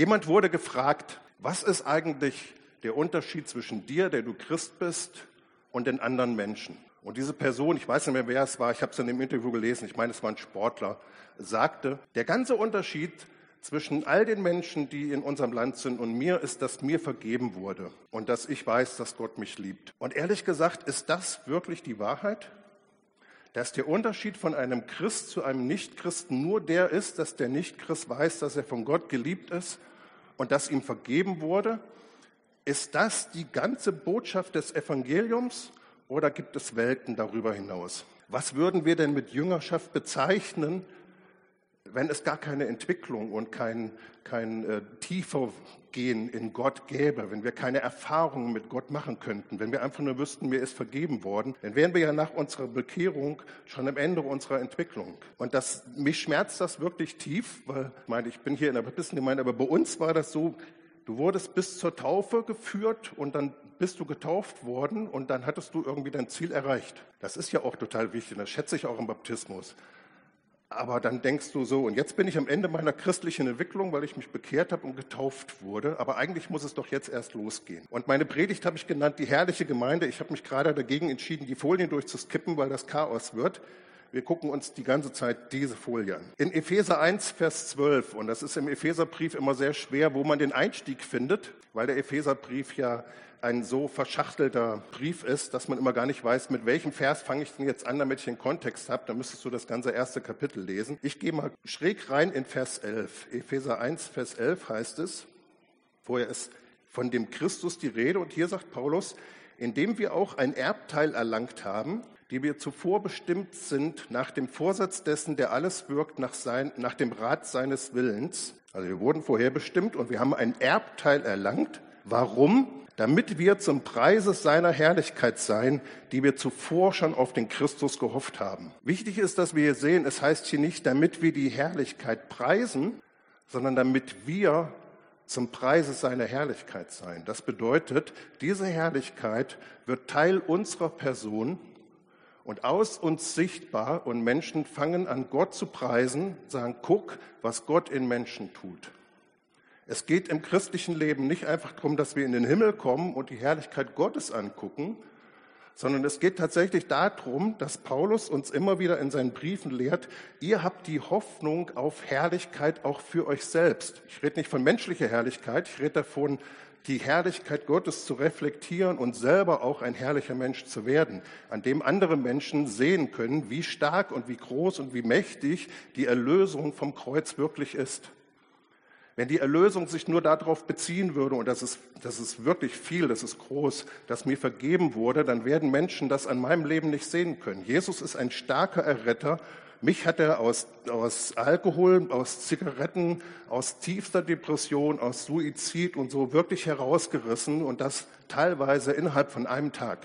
Jemand wurde gefragt, was ist eigentlich der Unterschied zwischen dir, der du Christ bist, und den anderen Menschen? Und diese Person, ich weiß nicht mehr, wer es war, ich habe es in dem Interview gelesen, ich meine, es war ein Sportler, sagte, der ganze Unterschied zwischen all den Menschen, die in unserem Land sind und mir, ist, dass mir vergeben wurde und dass ich weiß, dass Gott mich liebt. Und ehrlich gesagt, ist das wirklich die Wahrheit? Dass der Unterschied von einem Christ zu einem Nichtchristen nur der ist, dass der Nichtchrist weiß, dass er von Gott geliebt ist und dass ihm vergeben wurde? Ist das die ganze Botschaft des Evangeliums oder gibt es Welten darüber hinaus? Was würden wir denn mit Jüngerschaft bezeichnen, wenn es gar keine Entwicklung und kein, kein äh, tiefer Gehen in Gott gäbe, wenn wir keine Erfahrungen mit Gott machen könnten, wenn wir einfach nur wüssten, mir ist vergeben worden, dann wären wir ja nach unserer Bekehrung schon am Ende unserer Entwicklung. Und das, mich schmerzt das wirklich tief, weil, ich meine, ich bin hier in der Baptistengemeinde, aber bei uns war das so, du wurdest bis zur Taufe geführt und dann bist du getauft worden und dann hattest du irgendwie dein Ziel erreicht. Das ist ja auch total wichtig, das schätze ich auch im Baptismus. Aber dann denkst du so, und jetzt bin ich am Ende meiner christlichen Entwicklung, weil ich mich bekehrt habe und getauft wurde. Aber eigentlich muss es doch jetzt erst losgehen. Und meine Predigt habe ich genannt, die herrliche Gemeinde. Ich habe mich gerade dagegen entschieden, die Folien durchzuskippen, weil das Chaos wird. Wir gucken uns die ganze Zeit diese Folie an. In Epheser 1, Vers 12, und das ist im Epheserbrief immer sehr schwer, wo man den Einstieg findet, weil der Epheserbrief ja ein so verschachtelter Brief ist, dass man immer gar nicht weiß, mit welchem Vers fange ich denn jetzt an, damit ich den Kontext habe. Da müsstest du das ganze erste Kapitel lesen. Ich gehe mal schräg rein in Vers 11. Epheser 1, Vers 11 heißt es, vorher ist von dem Christus die Rede und hier sagt Paulus, indem wir auch ein Erbteil erlangt haben, die wir zuvor bestimmt sind nach dem Vorsatz dessen, der alles wirkt, nach, sein, nach dem Rat seines Willens. Also wir wurden vorher bestimmt und wir haben ein Erbteil erlangt. Warum? damit wir zum Preise seiner Herrlichkeit sein, die wir zuvor schon auf den Christus gehofft haben. Wichtig ist, dass wir hier sehen, es heißt hier nicht, damit wir die Herrlichkeit preisen, sondern damit wir zum Preise seiner Herrlichkeit sein. Das bedeutet, diese Herrlichkeit wird Teil unserer Person und aus uns sichtbar und Menschen fangen an, Gott zu preisen, sagen, guck, was Gott in Menschen tut. Es geht im christlichen Leben nicht einfach darum, dass wir in den Himmel kommen und die Herrlichkeit Gottes angucken, sondern es geht tatsächlich darum, dass Paulus uns immer wieder in seinen Briefen lehrt, ihr habt die Hoffnung auf Herrlichkeit auch für euch selbst. Ich rede nicht von menschlicher Herrlichkeit, ich rede davon, die Herrlichkeit Gottes zu reflektieren und selber auch ein herrlicher Mensch zu werden, an dem andere Menschen sehen können, wie stark und wie groß und wie mächtig die Erlösung vom Kreuz wirklich ist. Wenn die Erlösung sich nur darauf beziehen würde, und das ist, das ist wirklich viel, das ist groß, dass mir vergeben wurde, dann werden Menschen das an meinem Leben nicht sehen können. Jesus ist ein starker Erretter. Mich hat er aus, aus Alkohol, aus Zigaretten, aus tiefster Depression, aus Suizid und so wirklich herausgerissen und das teilweise innerhalb von einem Tag.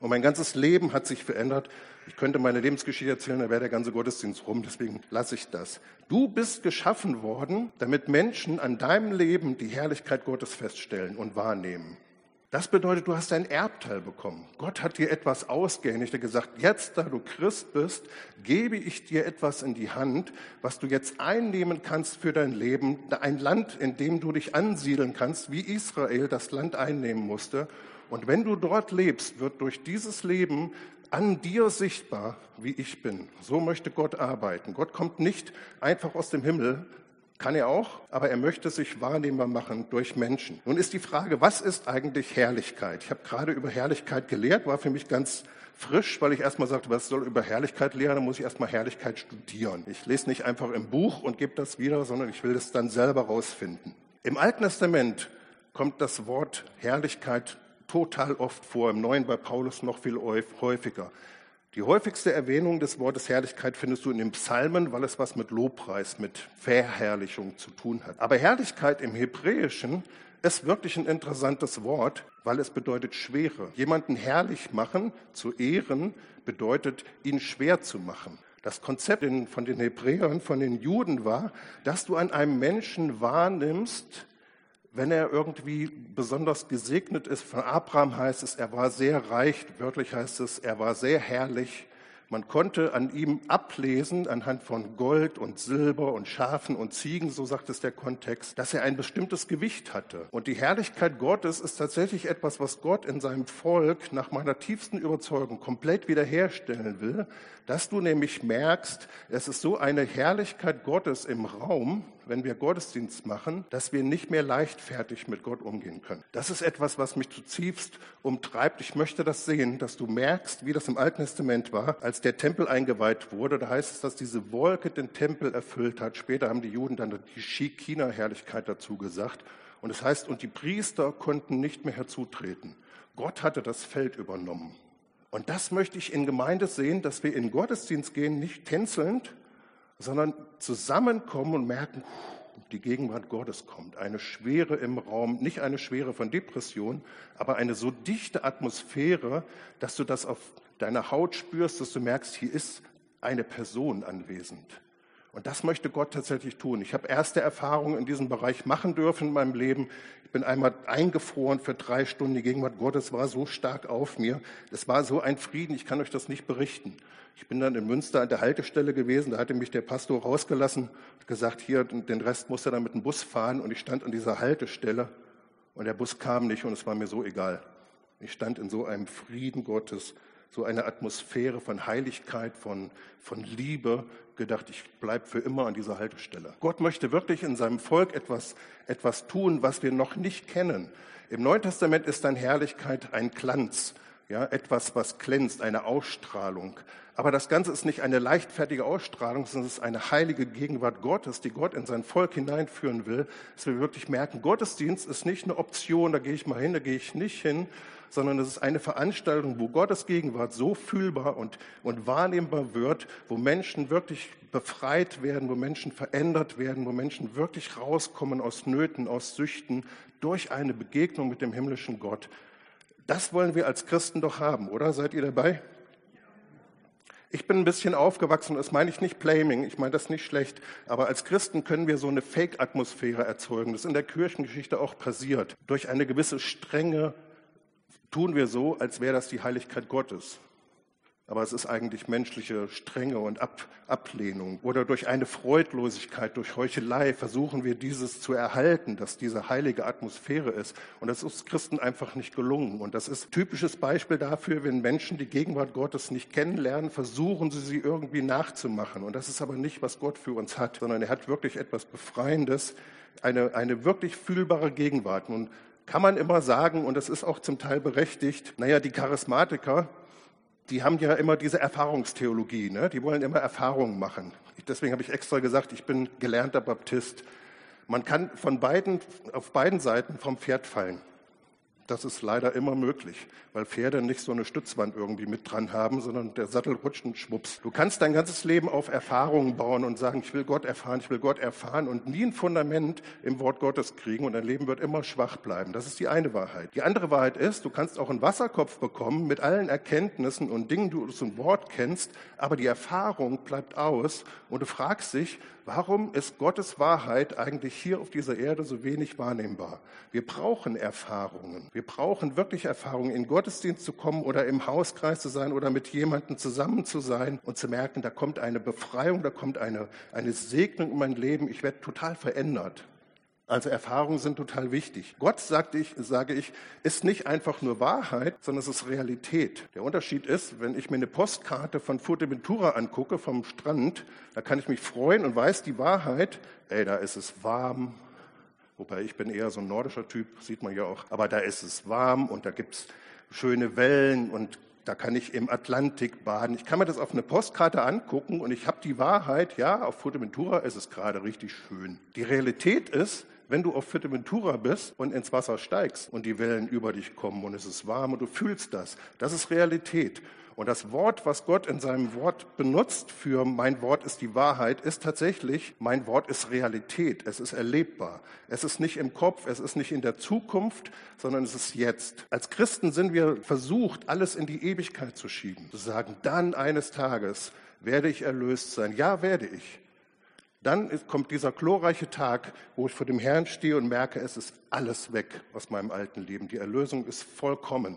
Und mein ganzes Leben hat sich verändert. Ich könnte meine Lebensgeschichte erzählen, da wäre der ganze Gottesdienst rum, deswegen lasse ich das. Du bist geschaffen worden, damit Menschen an deinem Leben die Herrlichkeit Gottes feststellen und wahrnehmen. Das bedeutet, du hast ein Erbteil bekommen. Gott hat dir etwas ausgehändigt, er gesagt, jetzt, da du Christ bist, gebe ich dir etwas in die Hand, was du jetzt einnehmen kannst für dein Leben, ein Land, in dem du dich ansiedeln kannst, wie Israel das Land einnehmen musste. Und wenn du dort lebst, wird durch dieses Leben an dir sichtbar, wie ich bin. So möchte Gott arbeiten. Gott kommt nicht einfach aus dem Himmel, kann er auch, aber er möchte sich wahrnehmbar machen durch Menschen. Nun ist die Frage, was ist eigentlich Herrlichkeit? Ich habe gerade über Herrlichkeit gelehrt, war für mich ganz frisch, weil ich erstmal sagte, was soll über Herrlichkeit lehren? Dann muss ich erstmal Herrlichkeit studieren. Ich lese nicht einfach im Buch und gebe das wieder, sondern ich will es dann selber rausfinden. Im Alten Testament kommt das Wort Herrlichkeit total oft vor, im Neuen bei Paulus noch viel häufiger. Die häufigste Erwähnung des Wortes Herrlichkeit findest du in den Psalmen, weil es was mit Lobpreis, mit Verherrlichung zu tun hat. Aber Herrlichkeit im Hebräischen ist wirklich ein interessantes Wort, weil es bedeutet Schwere. Jemanden herrlich machen, zu ehren, bedeutet ihn schwer zu machen. Das Konzept von den Hebräern, von den Juden war, dass du an einem Menschen wahrnimmst, wenn er irgendwie besonders gesegnet ist, von Abraham heißt es, er war sehr reich, wörtlich heißt es, er war sehr herrlich, Man konnte an ihm ablesen, anhand von Gold und Silber und Schafen und Ziegen, so sagt es der Kontext, dass er ein bestimmtes Gewicht hatte. Und die Herrlichkeit Gottes ist tatsächlich etwas, was Gott in seinem Volk nach meiner tiefsten Überzeugung komplett wiederherstellen will, dass du nämlich merkst, es ist so eine Herrlichkeit Gottes im Raum, wenn wir Gottesdienst machen, dass wir nicht mehr leichtfertig mit Gott umgehen können. Das ist etwas, was mich zutiefst umtreibt. Ich möchte das sehen, dass du merkst, wie das im Alten Testament war, als der Tempel eingeweiht wurde. Da heißt es, dass diese Wolke den Tempel erfüllt hat. Später haben die Juden dann die Shekinah-Herrlichkeit dazu gesagt. Und es das heißt, und die Priester konnten nicht mehr herzutreten. Gott hatte das Feld übernommen. Und das möchte ich in Gemeinde sehen, dass wir in Gottesdienst gehen, nicht tänzelnd, sondern zusammenkommen und merken, die Gegenwart Gottes kommt. Eine Schwere im Raum, nicht eine Schwere von Depression, aber eine so dichte Atmosphäre, dass du das auf deiner Haut spürst, dass du merkst, hier ist eine Person anwesend. Und das möchte Gott tatsächlich tun. Ich habe erste Erfahrungen in diesem Bereich machen dürfen in meinem Leben. Ich bin einmal eingefroren für drei Stunden. Die Gegenwart Gottes war so stark auf mir. Es war so ein Frieden, ich kann euch das nicht berichten. Ich bin dann in Münster an der Haltestelle gewesen. Da hatte mich der Pastor rausgelassen und gesagt, hier, den Rest muss er dann mit dem Bus fahren. Und ich stand an dieser Haltestelle und der Bus kam nicht und es war mir so egal. Ich stand in so einem Frieden Gottes so eine Atmosphäre von Heiligkeit, von, von Liebe, gedacht, ich bleibe für immer an dieser Haltestelle. Gott möchte wirklich in seinem Volk etwas, etwas tun, was wir noch nicht kennen. Im Neuen Testament ist dann Herrlichkeit ein Glanz, ja, etwas, was glänzt, eine Ausstrahlung. Aber das Ganze ist nicht eine leichtfertige Ausstrahlung, sondern es ist eine heilige Gegenwart Gottes, die Gott in sein Volk hineinführen will, dass wir wirklich merken, Gottesdienst ist nicht eine Option, da gehe ich mal hin, da gehe ich nicht hin, sondern es ist eine Veranstaltung, wo Gottes Gegenwart so fühlbar und, und wahrnehmbar wird, wo Menschen wirklich befreit werden, wo Menschen verändert werden, wo Menschen wirklich rauskommen aus Nöten, aus Süchten durch eine Begegnung mit dem himmlischen Gott. Das wollen wir als Christen doch haben, oder? Seid ihr dabei? Ich bin ein bisschen aufgewachsen, das meine ich nicht blaming, ich meine das nicht schlecht, aber als Christen können wir so eine Fake-Atmosphäre erzeugen. Das in der Kirchengeschichte auch passiert. Durch eine gewisse strenge tun wir so, als wäre das die Heiligkeit Gottes. Aber es ist eigentlich menschliche Strenge und Ab Ablehnung. Oder durch eine Freudlosigkeit, durch Heuchelei versuchen wir dieses zu erhalten, dass diese heilige Atmosphäre ist. Und das ist Christen einfach nicht gelungen. Und das ist ein typisches Beispiel dafür, wenn Menschen die Gegenwart Gottes nicht kennenlernen, versuchen sie sie irgendwie nachzumachen. Und das ist aber nicht, was Gott für uns hat, sondern er hat wirklich etwas Befreiendes, eine, eine wirklich fühlbare Gegenwart. Nun kann man immer sagen, und das ist auch zum Teil berechtigt, naja, die Charismatiker, die haben ja immer diese Erfahrungstheologie, ne? die wollen immer Erfahrungen machen. Deswegen habe ich extra gesagt, ich bin gelernter Baptist. Man kann von beiden, auf beiden Seiten vom Pferd fallen. Das ist leider immer möglich, weil Pferde nicht so eine Stützwand irgendwie mit dran haben, sondern der Sattel rutscht und schwupps. Du kannst dein ganzes Leben auf Erfahrungen bauen und sagen, ich will Gott erfahren, ich will Gott erfahren und nie ein Fundament im Wort Gottes kriegen und dein Leben wird immer schwach bleiben. Das ist die eine Wahrheit. Die andere Wahrheit ist, du kannst auch einen Wasserkopf bekommen mit allen Erkenntnissen und Dingen, die du zum Wort kennst, aber die Erfahrung bleibt aus und du fragst dich, Warum ist Gottes Wahrheit eigentlich hier auf dieser Erde so wenig wahrnehmbar? Wir brauchen Erfahrungen. Wir brauchen wirklich Erfahrungen, in Gottesdienst zu kommen oder im Hauskreis zu sein oder mit jemandem zusammen zu sein und zu merken, da kommt eine Befreiung, da kommt eine, eine Segnung in mein Leben. Ich werde total verändert. Also Erfahrungen sind total wichtig. Gott, sagte ich, sage ich, ist nicht einfach nur Wahrheit, sondern es ist Realität. Der Unterschied ist, wenn ich mir eine Postkarte von Fuerteventura angucke, vom Strand, da kann ich mich freuen und weiß die Wahrheit, ey, da ist es warm, wobei ich bin eher so ein nordischer Typ, sieht man ja auch, aber da ist es warm und da gibt's schöne Wellen und da kann ich im Atlantik baden. Ich kann mir das auf eine Postkarte angucken und ich habe die Wahrheit, ja, auf Fuerteventura ist es gerade richtig schön. Die Realität ist, wenn du auf Fuerteventura bist und ins Wasser steigst und die Wellen über dich kommen und es ist warm und du fühlst das, das ist Realität. Und das Wort, was Gott in seinem Wort benutzt für mein Wort ist die Wahrheit, ist tatsächlich, mein Wort ist Realität. Es ist erlebbar. Es ist nicht im Kopf, es ist nicht in der Zukunft, sondern es ist jetzt. Als Christen sind wir versucht, alles in die Ewigkeit zu schieben. Zu sagen, dann eines Tages werde ich erlöst sein. Ja, werde ich. Dann kommt dieser glorreiche Tag, wo ich vor dem Herrn stehe und merke, es ist alles weg aus meinem alten Leben. Die Erlösung ist vollkommen.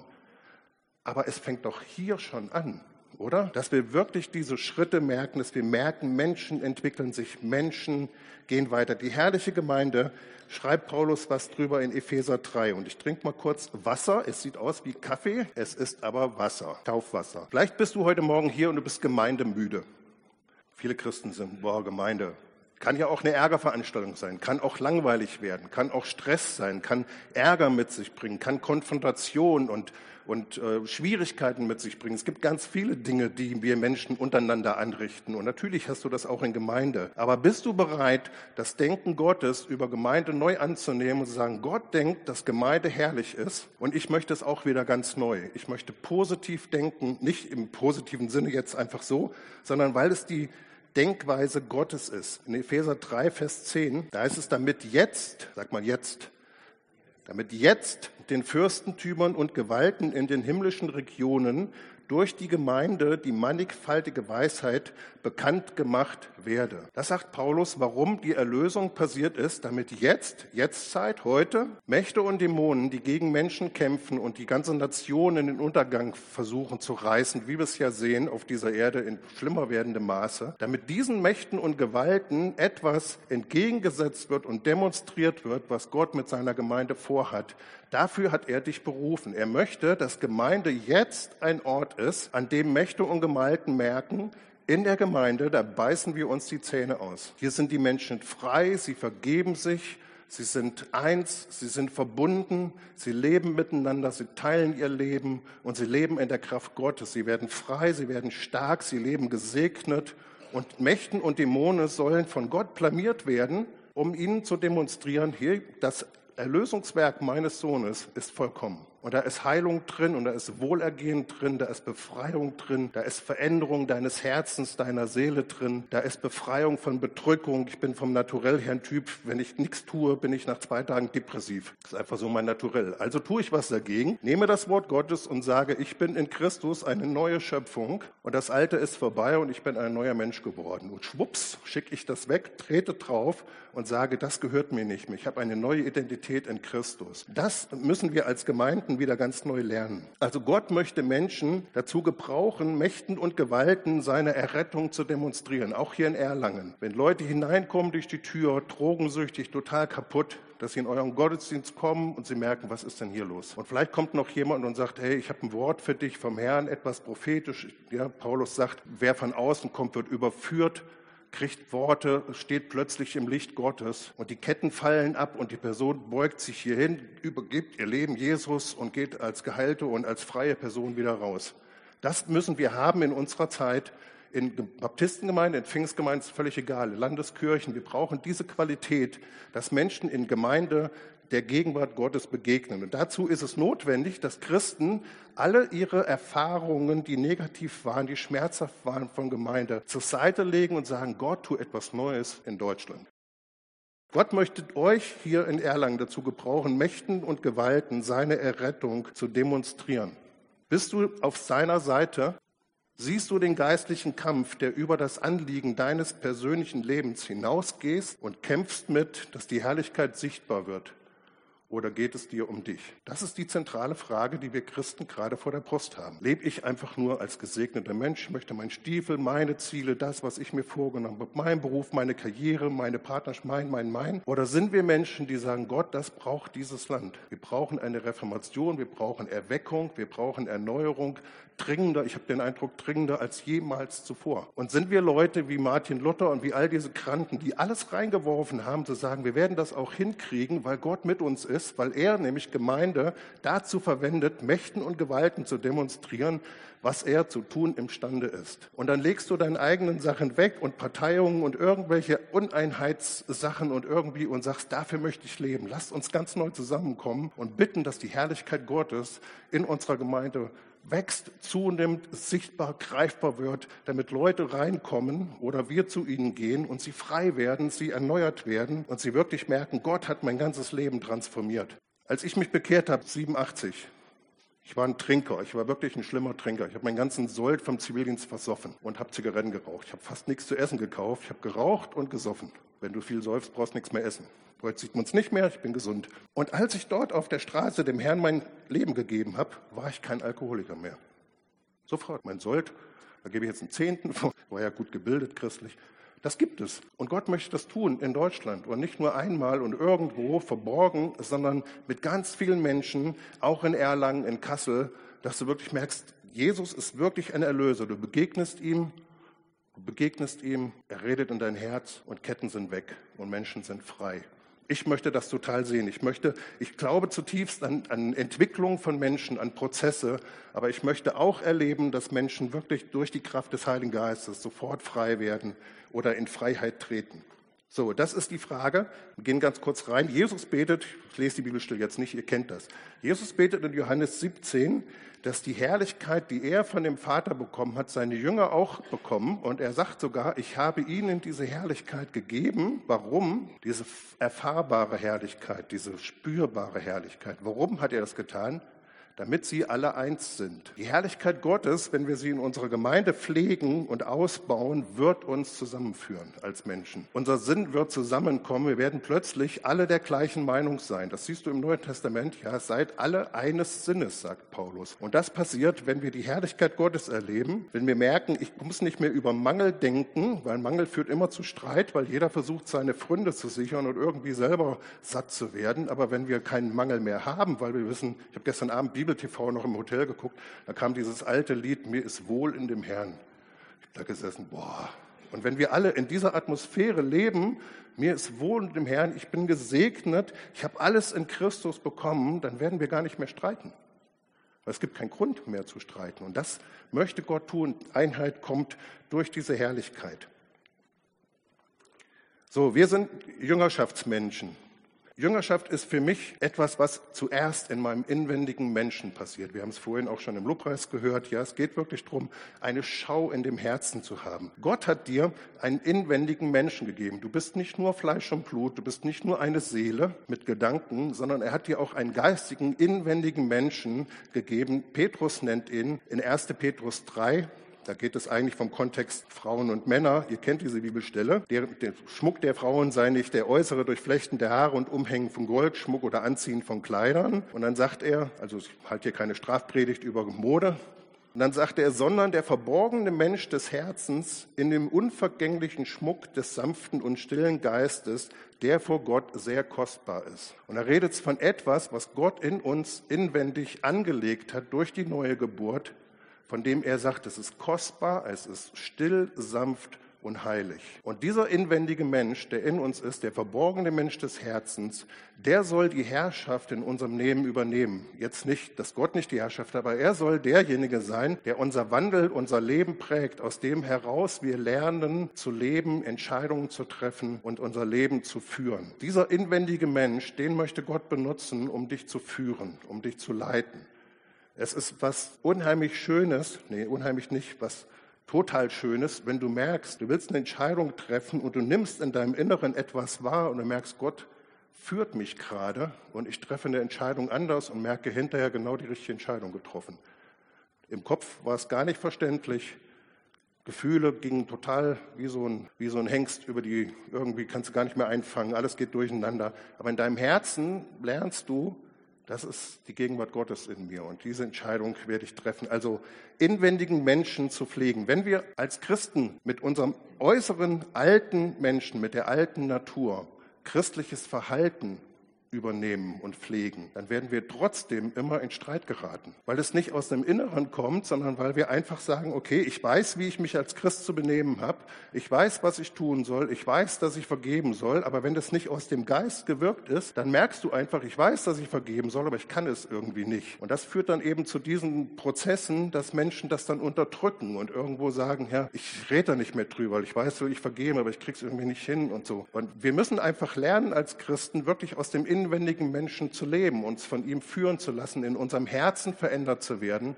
Aber es fängt doch hier schon an. oder? Dass wir wirklich diese Schritte merken, dass wir merken, Menschen entwickeln sich, Menschen gehen weiter. Die herrliche Gemeinde schreibt Paulus was drüber in Epheser 3. Und ich trinke mal kurz Wasser. Es sieht aus wie Kaffee, es ist aber Wasser, Taufwasser. Vielleicht bist du heute Morgen hier und du bist gemeindemüde. Viele Christen sind, boah, Gemeinde, kann ja auch eine Ärgerveranstaltung sein, kann auch langweilig werden, kann auch Stress sein, kann Ärger mit sich bringen, kann Konfrontation und, und äh, Schwierigkeiten mit sich bringen. Es gibt ganz viele Dinge, die wir Menschen untereinander anrichten. Und natürlich hast du das auch in Gemeinde. Aber bist du bereit, das Denken Gottes über Gemeinde neu anzunehmen und zu sagen, Gott denkt, dass Gemeinde herrlich ist und ich möchte es auch wieder ganz neu. Ich möchte positiv denken, nicht im positiven Sinne jetzt einfach so, sondern weil es die Denkweise Gottes ist. In Epheser 3, Vers 10, da ist es damit jetzt, sag mal jetzt, damit jetzt den Fürstentümern und Gewalten in den himmlischen Regionen durch die Gemeinde die mannigfaltige Weisheit bekannt gemacht werde. Das sagt Paulus, warum die Erlösung passiert ist, damit jetzt, Jetztzeit, heute, Mächte und Dämonen, die gegen Menschen kämpfen und die ganze Nation in den Untergang versuchen zu reißen, wie wir es ja sehen auf dieser Erde in schlimmer werdendem Maße, damit diesen Mächten und Gewalten etwas entgegengesetzt wird und demonstriert wird, was Gott mit seiner Gemeinde vorhat. Dafür hat er dich berufen. Er möchte, dass Gemeinde jetzt ein Ort ist, an dem Mächte und Gemalten merken, in der Gemeinde, da beißen wir uns die Zähne aus. Hier sind die Menschen frei, sie vergeben sich, sie sind eins, sie sind verbunden, sie leben miteinander, sie teilen ihr Leben und sie leben in der Kraft Gottes. Sie werden frei, sie werden stark, sie leben gesegnet und Mächten und Dämonen sollen von Gott blamiert werden, um ihnen zu demonstrieren, hier, das Erlösungswerk meines Sohnes ist vollkommen. Und da ist Heilung drin und da ist Wohlergehen drin, da ist Befreiung drin, da ist Veränderung deines Herzens, deiner Seele drin, da ist Befreiung von Bedrückung. Ich bin vom Naturell her ein Typ, wenn ich nichts tue, bin ich nach zwei Tagen depressiv. Das ist einfach so mein Naturell. Also tue ich was dagegen, nehme das Wort Gottes und sage, ich bin in Christus eine neue Schöpfung und das Alte ist vorbei und ich bin ein neuer Mensch geworden. Und schwupps, schicke ich das weg, trete drauf und sage, das gehört mir nicht mehr. Ich habe eine neue Identität in Christus. Das müssen wir als Gemeinden Sachen wieder ganz neu lernen. Also Gott möchte Menschen dazu gebrauchen, Mächten und Gewalten seine Errettung zu demonstrieren, auch hier in Erlangen. Wenn Leute hineinkommen durch die Tür, drogensüchtig, total kaputt, dass sie in euren Gottesdienst kommen und sie merken, was ist denn hier los? Und vielleicht kommt noch jemand und sagt, hey, ich habe ein Wort für dich vom Herrn, etwas prophetisch. Ja, Paulus sagt, wer von außen kommt, wird überführt kriegt Worte, steht plötzlich im Licht Gottes und die Ketten fallen ab und die Person beugt sich hierhin, übergibt ihr Leben Jesus und geht als geheilte und als freie Person wieder raus. Das müssen wir haben in unserer Zeit. In Baptistengemeinden, in Pfingstgemeinden ist völlig egal, Landeskirchen. Wir brauchen diese Qualität, dass Menschen in Gemeinde der Gegenwart Gottes begegnen. Und dazu ist es notwendig, dass Christen alle ihre Erfahrungen, die negativ waren, die schmerzhaft waren von Gemeinde, zur Seite legen und sagen, Gott, tu etwas Neues in Deutschland. Gott möchte euch hier in Erlangen dazu gebrauchen, Mächten und Gewalten seine Errettung zu demonstrieren. Bist du auf seiner Seite? Siehst du den geistlichen Kampf, der über das Anliegen deines persönlichen Lebens hinausgehst und kämpfst mit, dass die Herrlichkeit sichtbar wird? Oder geht es dir um dich? Das ist die zentrale Frage, die wir Christen gerade vor der Brust haben. Lebe ich einfach nur als gesegneter Mensch, möchte mein Stiefel, meine Ziele, das, was ich mir vorgenommen habe, mein Beruf, meine Karriere, meine Partnerschaft, mein, mein, mein? Oder sind wir Menschen, die sagen, Gott, das braucht dieses Land. Wir brauchen eine Reformation, wir brauchen Erweckung, wir brauchen Erneuerung, dringender, ich habe den Eindruck, dringender als jemals zuvor. Und sind wir Leute wie Martin Luther und wie all diese Kranken, die alles reingeworfen haben, zu sagen, wir werden das auch hinkriegen, weil Gott mit uns ist, weil er nämlich Gemeinde dazu verwendet, Mächten und Gewalten zu demonstrieren, was er zu tun imstande ist. Und dann legst du deine eigenen Sachen weg und Parteiungen und irgendwelche Uneinheitssachen und irgendwie und sagst, dafür möchte ich leben. Lasst uns ganz neu zusammenkommen und bitten, dass die Herrlichkeit Gottes in unserer Gemeinde wächst, zunimmt, sichtbar, greifbar wird, damit Leute reinkommen oder wir zu ihnen gehen und sie frei werden, sie erneuert werden und sie wirklich merken, Gott hat mein ganzes Leben transformiert. Als ich mich bekehrt habe, 87, ich war ein Trinker, ich war wirklich ein schlimmer Trinker. Ich habe meinen ganzen Sold vom Zivildienst versoffen und habe Zigaretten geraucht. Ich habe fast nichts zu essen gekauft. Ich habe geraucht und gesoffen. Wenn du viel säufst, brauchst du nichts mehr essen. Heute sieht man es nicht mehr, ich bin gesund. Und als ich dort auf der Straße dem Herrn mein Leben gegeben habe, war ich kein Alkoholiker mehr. Sofort. Man sollte, da gebe ich jetzt einen Zehnten, war ja gut gebildet christlich. Das gibt es. Und Gott möchte das tun in Deutschland. Und nicht nur einmal und irgendwo verborgen, sondern mit ganz vielen Menschen, auch in Erlangen, in Kassel, dass du wirklich merkst, Jesus ist wirklich ein Erlöser. Du begegnest ihm, du begegnest ihm, er redet in dein Herz und Ketten sind weg und Menschen sind frei. Ich möchte das total sehen. Ich möchte, ich glaube zutiefst an, an Entwicklung von Menschen, an Prozesse, aber ich möchte auch erleben, dass Menschen wirklich durch die Kraft des Heiligen Geistes sofort frei werden oder in Freiheit treten. So, das ist die Frage. Wir gehen ganz kurz rein. Jesus betet, ich lese die Bibelstelle jetzt nicht, ihr kennt das. Jesus betet in Johannes 17, dass die Herrlichkeit, die er von dem Vater bekommen hat, seine Jünger auch bekommen. Und er sagt sogar, ich habe ihnen diese Herrlichkeit gegeben. Warum? Diese erfahrbare Herrlichkeit, diese spürbare Herrlichkeit. Warum hat er das getan? Damit sie alle eins sind. Die Herrlichkeit Gottes, wenn wir sie in unserer Gemeinde pflegen und ausbauen, wird uns zusammenführen als Menschen. Unser Sinn wird zusammenkommen. Wir werden plötzlich alle der gleichen Meinung sein. Das siehst du im Neuen Testament. Ja, seid alle eines Sinnes, sagt Paulus. Und das passiert, wenn wir die Herrlichkeit Gottes erleben, wenn wir merken, ich muss nicht mehr über Mangel denken, weil Mangel führt immer zu Streit, weil jeder versucht, seine Fründe zu sichern und irgendwie selber satt zu werden. Aber wenn wir keinen Mangel mehr haben, weil wir wissen, ich habe gestern Abend Bibel TV noch im Hotel geguckt, da kam dieses alte Lied, mir ist wohl in dem Herrn. Ich habe da gesessen, boah. Und wenn wir alle in dieser Atmosphäre leben, mir ist wohl in dem Herrn, ich bin gesegnet, ich habe alles in Christus bekommen, dann werden wir gar nicht mehr streiten. Es gibt keinen Grund mehr zu streiten. Und das möchte Gott tun. Einheit kommt durch diese Herrlichkeit. So, wir sind Jüngerschaftsmenschen. Jüngerschaft ist für mich etwas, was zuerst in meinem inwendigen Menschen passiert. Wir haben es vorhin auch schon im Lobpreis gehört. Ja, es geht wirklich darum, eine Schau in dem Herzen zu haben. Gott hat dir einen inwendigen Menschen gegeben. Du bist nicht nur Fleisch und Blut, du bist nicht nur eine Seele mit Gedanken, sondern er hat dir auch einen geistigen, inwendigen Menschen gegeben. Petrus nennt ihn in 1. Petrus 3, da geht es eigentlich vom Kontext Frauen und Männer. Ihr kennt diese Bibelstelle. Der, der, Schmuck der Frauen sei nicht der äußere Durchflechten der Haare und Umhängen von Goldschmuck oder Anziehen von Kleidern. Und dann sagt er, also ich halte hier keine Strafpredigt über Mode, und dann sagt er, sondern der verborgene Mensch des Herzens in dem unvergänglichen Schmuck des sanften und stillen Geistes, der vor Gott sehr kostbar ist. Und er redet von etwas, was Gott in uns inwendig angelegt hat durch die neue Geburt, von dem er sagt, es ist kostbar, es ist still, sanft und heilig. Und dieser inwendige Mensch, der in uns ist, der verborgene Mensch des Herzens, der soll die Herrschaft in unserem Leben übernehmen. Jetzt nicht, dass Gott nicht die Herrschaft hat, aber er soll derjenige sein, der unser Wandel, unser Leben prägt, aus dem heraus wir lernen zu leben, Entscheidungen zu treffen und unser Leben zu führen. Dieser inwendige Mensch, den möchte Gott benutzen, um dich zu führen, um dich zu leiten. Es ist was unheimlich Schönes, nee, unheimlich nicht, was total Schönes, wenn du merkst, du willst eine Entscheidung treffen und du nimmst in deinem Inneren etwas wahr und du merkst, Gott führt mich gerade und ich treffe eine Entscheidung anders und merke hinterher genau die richtige Entscheidung getroffen. Im Kopf war es gar nicht verständlich. Gefühle gingen total wie so, ein, wie so ein Hengst über die, irgendwie kannst du gar nicht mehr einfangen, alles geht durcheinander. Aber in deinem Herzen lernst du, das ist die Gegenwart Gottes in mir und diese Entscheidung werde ich treffen. Also inwendigen Menschen zu pflegen. Wenn wir als Christen mit unserem äußeren alten Menschen, mit der alten Natur christliches Verhalten übernehmen und pflegen, dann werden wir trotzdem immer in Streit geraten, weil es nicht aus dem Inneren kommt, sondern weil wir einfach sagen, okay, ich weiß, wie ich mich als Christ zu benehmen habe, ich weiß, was ich tun soll, ich weiß, dass ich vergeben soll, aber wenn das nicht aus dem Geist gewirkt ist, dann merkst du einfach, ich weiß, dass ich vergeben soll, aber ich kann es irgendwie nicht. Und das führt dann eben zu diesen Prozessen, dass Menschen das dann unterdrücken und irgendwo sagen, ja, ich rede da nicht mehr drüber, ich weiß, ich vergebe, aber ich krieg's irgendwie nicht hin und so. Und wir müssen einfach lernen als Christen wirklich aus dem Inneren inwendigen Menschen zu leben, uns von ihm führen zu lassen, in unserem Herzen verändert zu werden.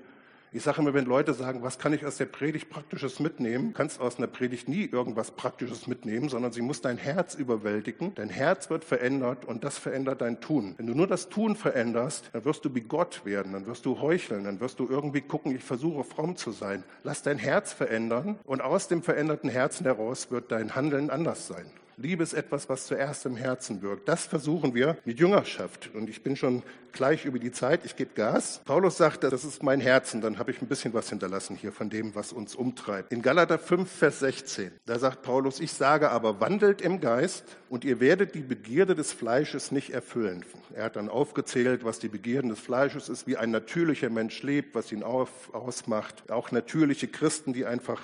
Ich sage immer, wenn Leute sagen, was kann ich aus der Predigt Praktisches mitnehmen, kannst aus einer Predigt nie irgendwas Praktisches mitnehmen, sondern sie muss dein Herz überwältigen. Dein Herz wird verändert und das verändert dein Tun. Wenn du nur das Tun veränderst, dann wirst du wie Gott werden, dann wirst du heucheln, dann wirst du irgendwie gucken, ich versuche fromm zu sein. Lass dein Herz verändern und aus dem veränderten Herzen heraus wird dein Handeln anders sein. Liebe ist etwas, was zuerst im Herzen wirkt. Das versuchen wir mit Jüngerschaft. Und ich bin schon gleich über die Zeit. Ich gebe Gas. Paulus sagt, das ist mein Herzen. Dann habe ich ein bisschen was hinterlassen hier von dem, was uns umtreibt. In Galater 5, Vers 16, da sagt Paulus, ich sage aber, wandelt im Geist und ihr werdet die Begierde des Fleisches nicht erfüllen. Er hat dann aufgezählt, was die Begierden des Fleisches ist, wie ein natürlicher Mensch lebt, was ihn auf, ausmacht. Auch natürliche Christen, die einfach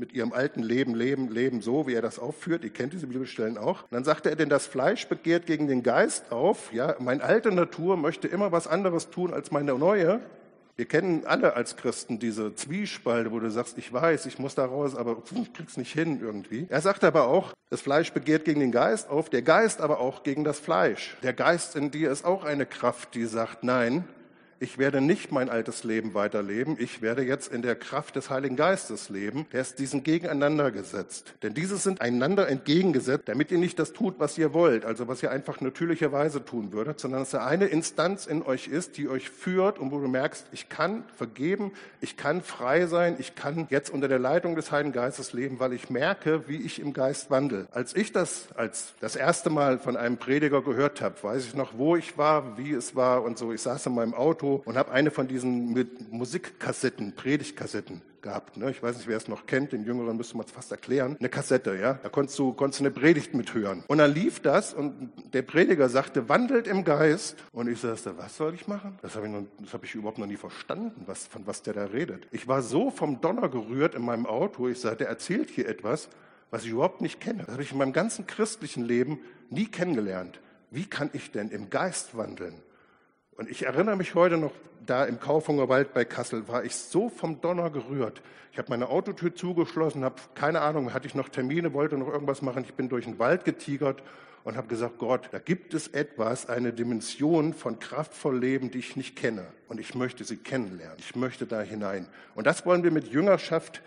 mit ihrem alten Leben leben, leben so, wie er das aufführt. Ihr kennt diese Bibelstellen auch. Und dann sagte er, denn das Fleisch begehrt gegen den Geist auf. Ja, meine alte Natur möchte immer was anderes tun als meine neue. Wir kennen alle als Christen diese Zwiespalte, wo du sagst, ich weiß, ich muss da raus, aber ich krieg's nicht hin irgendwie. Er sagt aber auch, das Fleisch begehrt gegen den Geist auf, der Geist aber auch gegen das Fleisch. Der Geist in dir ist auch eine Kraft, die sagt, nein, ich werde nicht mein altes Leben weiterleben, ich werde jetzt in der Kraft des Heiligen Geistes leben. Der ist diesen gegeneinander gesetzt. Denn diese sind einander entgegengesetzt, damit ihr nicht das tut, was ihr wollt, also was ihr einfach natürlicherweise tun würdet, sondern dass er eine Instanz in euch ist, die euch führt und wo du merkst, ich kann vergeben, ich kann frei sein, ich kann jetzt unter der Leitung des Heiligen Geistes leben, weil ich merke, wie ich im Geist wandle. Als ich das als das erste Mal von einem Prediger gehört habe, weiß ich noch, wo ich war, wie es war und so. Ich saß in meinem Auto und habe eine von diesen mit Musikkassetten, Predigtkassetten gehabt. Ne? Ich weiß nicht, wer es noch kennt, den Jüngeren müsste man es fast erklären. Eine Kassette, ja. Da konntest du, konntest du eine Predigt mithören. Und dann lief das und der Prediger sagte, wandelt im Geist. Und ich sagte, was soll ich machen? Das habe ich, habe ich überhaupt noch nie verstanden, was, von was der da redet. Ich war so vom Donner gerührt in meinem Auto. Ich sagte, der erzählt hier etwas, was ich überhaupt nicht kenne. Das habe ich in meinem ganzen christlichen Leben nie kennengelernt. Wie kann ich denn im Geist wandeln? Und ich erinnere mich heute noch, da im Kaufunger Wald bei Kassel war ich so vom Donner gerührt. Ich habe meine Autotür zugeschlossen, habe keine Ahnung, hatte ich noch Termine, wollte noch irgendwas machen. Ich bin durch den Wald getigert und habe gesagt, Gott, da gibt es etwas, eine Dimension von kraftvoll Leben, die ich nicht kenne. Und ich möchte sie kennenlernen. Ich möchte da hinein. Und das wollen wir mit Jüngerschaft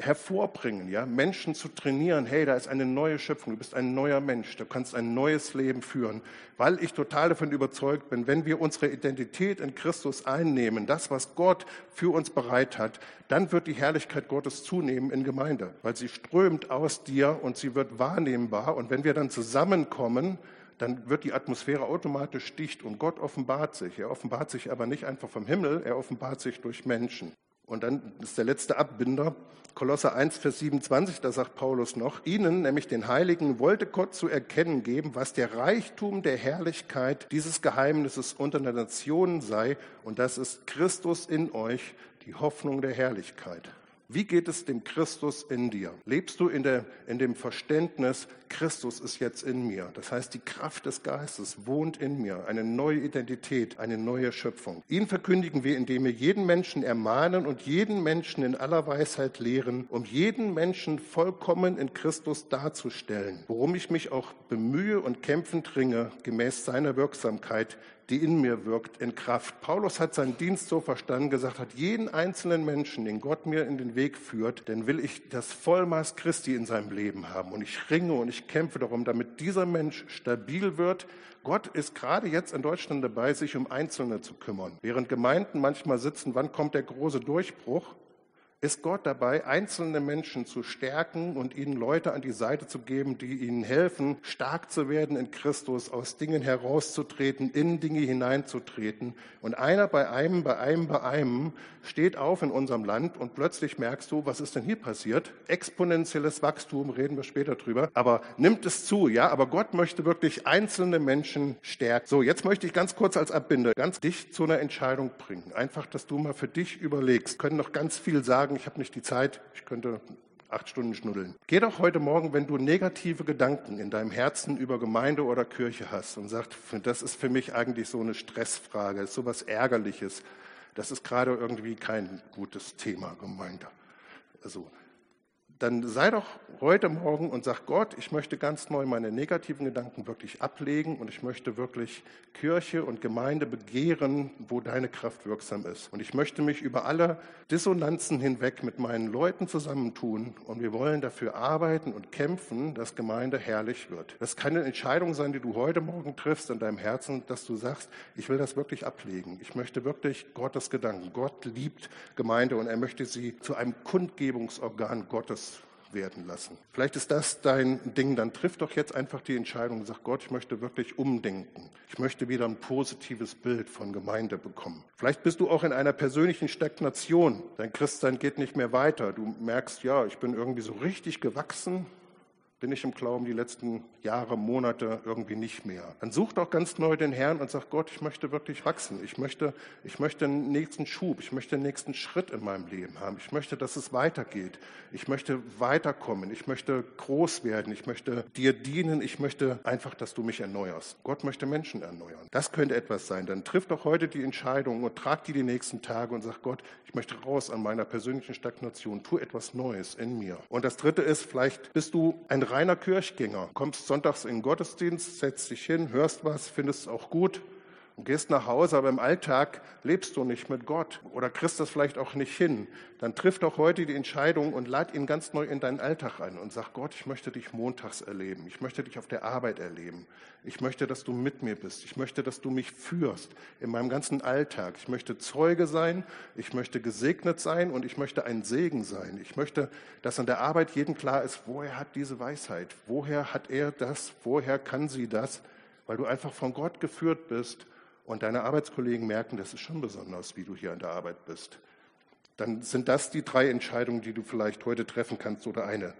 hervorbringen, ja, Menschen zu trainieren. Hey, da ist eine neue Schöpfung, du bist ein neuer Mensch, du kannst ein neues Leben führen, weil ich total davon überzeugt bin, wenn wir unsere Identität in Christus einnehmen, das, was Gott für uns bereit hat, dann wird die Herrlichkeit Gottes zunehmen in Gemeinde, weil sie strömt aus dir und sie wird wahrnehmbar. Und wenn wir dann zusammenkommen, dann wird die Atmosphäre automatisch dicht und Gott offenbart sich. Er offenbart sich aber nicht einfach vom Himmel, er offenbart sich durch Menschen. Und dann ist der letzte Abbinder, Kolosser 1, Vers 27, da sagt Paulus noch, ihnen, nämlich den Heiligen, wollte Gott zu erkennen geben, was der Reichtum der Herrlichkeit dieses Geheimnisses unter den Nationen sei, und das ist Christus in euch, die Hoffnung der Herrlichkeit. Wie geht es dem Christus in dir? Lebst du in, der, in dem Verständnis, Christus ist jetzt in mir? Das heißt, die Kraft des Geistes wohnt in mir, eine neue Identität, eine neue Schöpfung. Ihn verkündigen wir, indem wir jeden Menschen ermahnen und jeden Menschen in aller Weisheit lehren, um jeden Menschen vollkommen in Christus darzustellen, worum ich mich auch bemühe und kämpfend ringe, gemäß seiner Wirksamkeit, die in mir wirkt, in Kraft. Paulus hat seinen Dienst so verstanden, gesagt hat, jeden einzelnen Menschen, den Gott mir in den Weg führt, denn will ich das Vollmaß Christi in seinem Leben haben. Und ich ringe und ich kämpfe darum, damit dieser Mensch stabil wird. Gott ist gerade jetzt in Deutschland dabei, sich um Einzelne zu kümmern. Während Gemeinden manchmal sitzen, wann kommt der große Durchbruch? Ist Gott dabei, einzelne Menschen zu stärken und ihnen Leute an die Seite zu geben, die ihnen helfen, stark zu werden in Christus, aus Dingen herauszutreten, in Dinge hineinzutreten. Und einer bei einem, bei einem, bei einem steht auf in unserem Land und plötzlich merkst du, was ist denn hier passiert? Exponentielles Wachstum, reden wir später drüber, aber nimmt es zu, ja, aber Gott möchte wirklich einzelne Menschen stärken. So, jetzt möchte ich ganz kurz als Abbinder ganz dich zu einer Entscheidung bringen. Einfach, dass du mal für dich überlegst. Können noch ganz viel sagen sagen, ich habe nicht die Zeit, ich könnte acht Stunden schnuddeln. Geh doch heute Morgen, wenn du negative Gedanken in deinem Herzen über Gemeinde oder Kirche hast und sagst, das ist für mich eigentlich so eine Stressfrage, ist sowas Ärgerliches, das ist gerade irgendwie kein gutes Thema, Gemeinde. Also dann sei doch heute Morgen und sag Gott, ich möchte ganz neu meine negativen Gedanken wirklich ablegen und ich möchte wirklich Kirche und Gemeinde begehren, wo deine Kraft wirksam ist. Und ich möchte mich über alle Dissonanzen hinweg mit meinen Leuten zusammentun und wir wollen dafür arbeiten und kämpfen, dass Gemeinde herrlich wird. Das kann eine Entscheidung sein, die du heute Morgen triffst in deinem Herzen, dass du sagst, ich will das wirklich ablegen. Ich möchte wirklich Gottes Gedanken. Gott liebt Gemeinde und er möchte sie zu einem Kundgebungsorgan Gottes werden lassen. Vielleicht ist das dein Ding, dann triff doch jetzt einfach die Entscheidung und sag Gott, ich möchte wirklich umdenken. Ich möchte wieder ein positives Bild von Gemeinde bekommen. Vielleicht bist du auch in einer persönlichen Stagnation. Dein Christsein geht nicht mehr weiter. Du merkst, ja, ich bin irgendwie so richtig gewachsen, bin ich im Glauben die letzten Jahre, Monate irgendwie nicht mehr. Dann such doch ganz neu den Herrn und sag Gott, ich möchte wirklich wachsen. Ich möchte, ich möchte einen nächsten Schub. Ich möchte den nächsten Schritt in meinem Leben haben. Ich möchte, dass es weitergeht. Ich möchte weiterkommen. Ich möchte groß werden. Ich möchte dir dienen. Ich möchte einfach, dass du mich erneuerst. Gott möchte Menschen erneuern. Das könnte etwas sein. Dann triff doch heute die Entscheidung und trag die die nächsten Tage und sag Gott, ich möchte raus an meiner persönlichen Stagnation. Tu etwas Neues in mir. Und das dritte ist, vielleicht bist du ein reiner Kirchgänger, kommst sonntags in den Gottesdienst, setzt dich hin, hörst was, findest es auch gut und gehst nach Hause, aber im Alltag lebst du nicht mit Gott oder kriegst das vielleicht auch nicht hin, dann triff doch heute die Entscheidung und lad ihn ganz neu in deinen Alltag ein und sag Gott, ich möchte dich montags erleben, ich möchte dich auf der Arbeit erleben, ich möchte, dass du mit mir bist, ich möchte, dass du mich führst in meinem ganzen Alltag, ich möchte Zeuge sein, ich möchte gesegnet sein und ich möchte ein Segen sein. Ich möchte, dass an der Arbeit jedem klar ist, woher hat diese Weisheit, woher hat er das, woher kann sie das, weil du einfach von Gott geführt bist und deine Arbeitskollegen merken, das ist schon besonders, wie du hier an der Arbeit bist, dann sind das die drei Entscheidungen, die du vielleicht heute treffen kannst oder eine.